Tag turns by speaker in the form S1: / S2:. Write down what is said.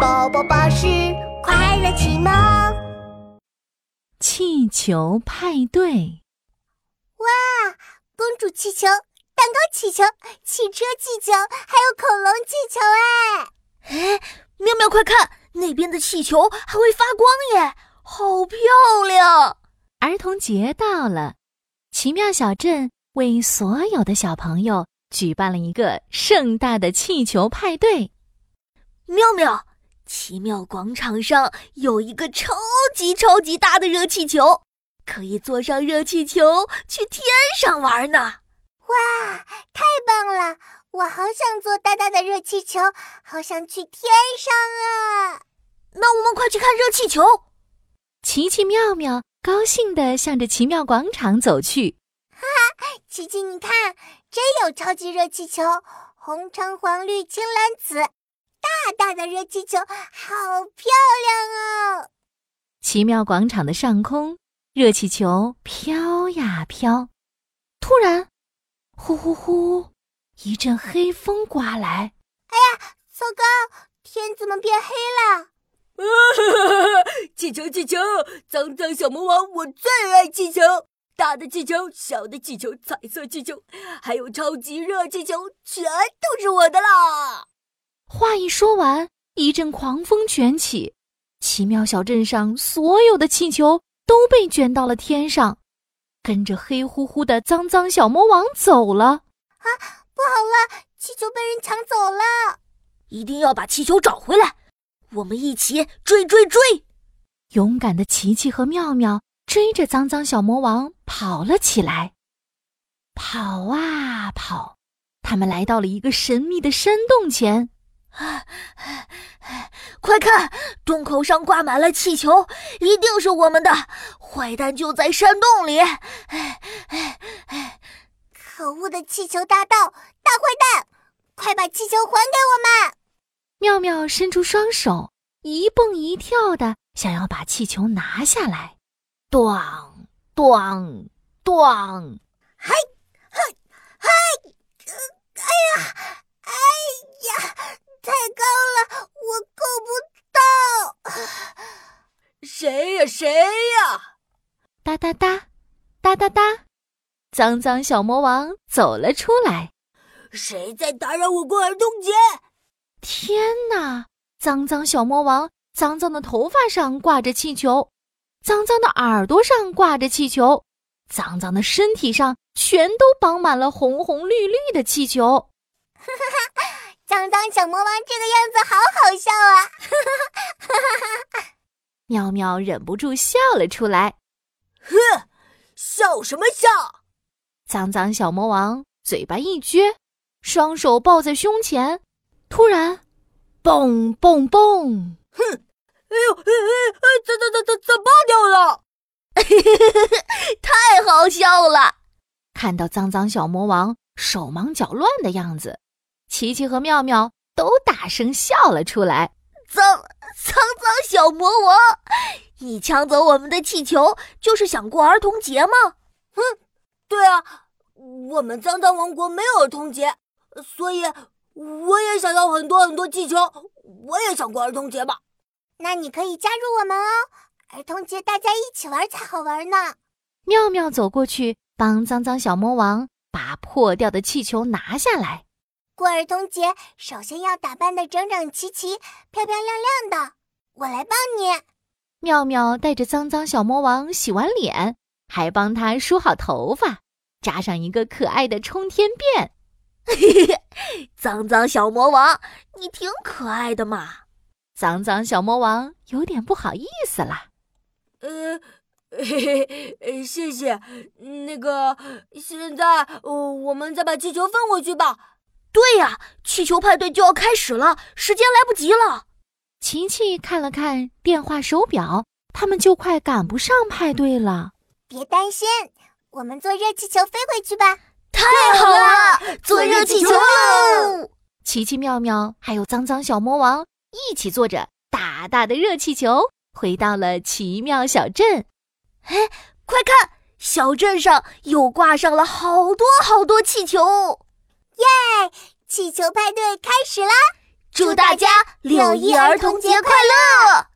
S1: 宝宝巴士快乐启蒙。
S2: 气球派对，
S1: 哇！公主气球、蛋糕气球、汽车气球，还有恐龙气球哎！
S3: 哎，妙妙快看，那边的气球还会发光耶，好漂亮！
S2: 儿童节到了，奇妙小镇为所有的小朋友举办了一个盛大的气球派对。
S3: 妙妙，奇妙广场上有一个超级超级大的热气球，可以坐上热气球去天上玩呢！
S1: 哇，太棒了！我好想坐大大的热气球，好想去天上啊！
S3: 那我们快去看热气球。
S2: 奇奇妙妙高兴地向着奇妙广场走去。
S1: 哈哈，奇奇，你看，真有超级热气球，红橙黄绿青蓝紫。大大的热气球，好漂亮哦！
S2: 奇妙广场的上空，热气球飘呀飘。突然，呼呼呼，一阵黑风刮来。
S1: 哎呀，糟糕！天怎么变黑了？
S3: 气球，气球，脏脏小魔王，我最爱气球！大的气球，小的气球，彩色气球，还有超级热气球，全都是我的啦！
S2: 话一说完，一阵狂风卷起，奇妙小镇上所有的气球都被卷到了天上，跟着黑乎乎的脏脏小魔王走了。啊，
S1: 不好了，气球被人抢走了！
S3: 一定要把气球找回来！我们一起追追追！
S2: 勇敢的琪琪和妙妙追着脏脏小魔王跑了起来，跑啊跑，他们来到了一个神秘的山洞前。啊！
S3: 快看，洞口上挂满了气球，一定是我们的。坏蛋就在山洞里！
S1: 哎可恶的气球大盗，大坏蛋，快把气球还给我们！
S2: 妙妙伸出双手，一蹦一跳的想要把气球拿下来。
S3: 咣咣咣！
S1: 嗨嗨嗨！哎呀！哎呀！太高了，我够不到。
S3: 谁呀？谁呀？
S2: 哒哒哒，哒哒哒，脏脏小魔王走了出来。
S3: 谁在打扰我过儿童节？
S2: 天哪！脏脏小魔王，脏脏的头发上挂着气球，脏脏的耳朵上挂着气球，脏脏的身体上全都绑满了红红绿绿的气球。哈
S1: 哈哈。脏脏小魔王这个样子好好笑
S2: 啊！妙妙忍不住笑了出来。
S3: 哼，笑什么笑？
S2: 脏脏小魔王嘴巴一撅，双手抱在胸前，突然，蹦蹦蹦！
S3: 哼！哎呦，哎哎哎，怎怎怎怎怎爆掉了？太好笑了！
S2: 看到脏脏小魔王手忙脚乱的样子。琪琪和妙妙都大声笑了出来。
S3: 小魔王，你抢走我们的气球，就是想过儿童节吗？嗯，对啊，我们脏脏王国没有儿童节，所以我也想要很多很多气球，我也想过儿童节吧。
S1: 那你可以加入我们哦，儿童节大家一起玩才好玩呢。
S2: 妙妙走过去，帮脏脏小魔王把破掉的气球拿下来。
S1: 过儿童节，首先要打扮的整整齐齐、漂漂亮亮的。我来帮你。
S2: 妙妙带着脏脏小魔王洗完脸，还帮他梳好头发，扎上一个可爱的冲天辫。
S3: 嘿嘿，脏脏小魔王，你挺可爱的嘛。
S2: 脏脏小魔王有点不好意思了。
S3: 呃，嘿嘿，谢谢。那个，现在，我们再把气球放回去吧。对呀，气球派对就要开始了，时间来不及了。
S2: 琪琪看了看电话手表，他们就快赶不上派对了。
S1: 别担心，我们坐热气球飞回去吧。
S3: 太好了，坐热气球喽！
S2: 奇奇妙妙还有脏脏小魔王一起坐着大大的热气球，回到了奇妙小镇。
S3: 哎，快看，小镇上又挂上了好多好多气球。
S1: 耶！气球派对开始啦！
S3: 祝大家六一儿童节快乐！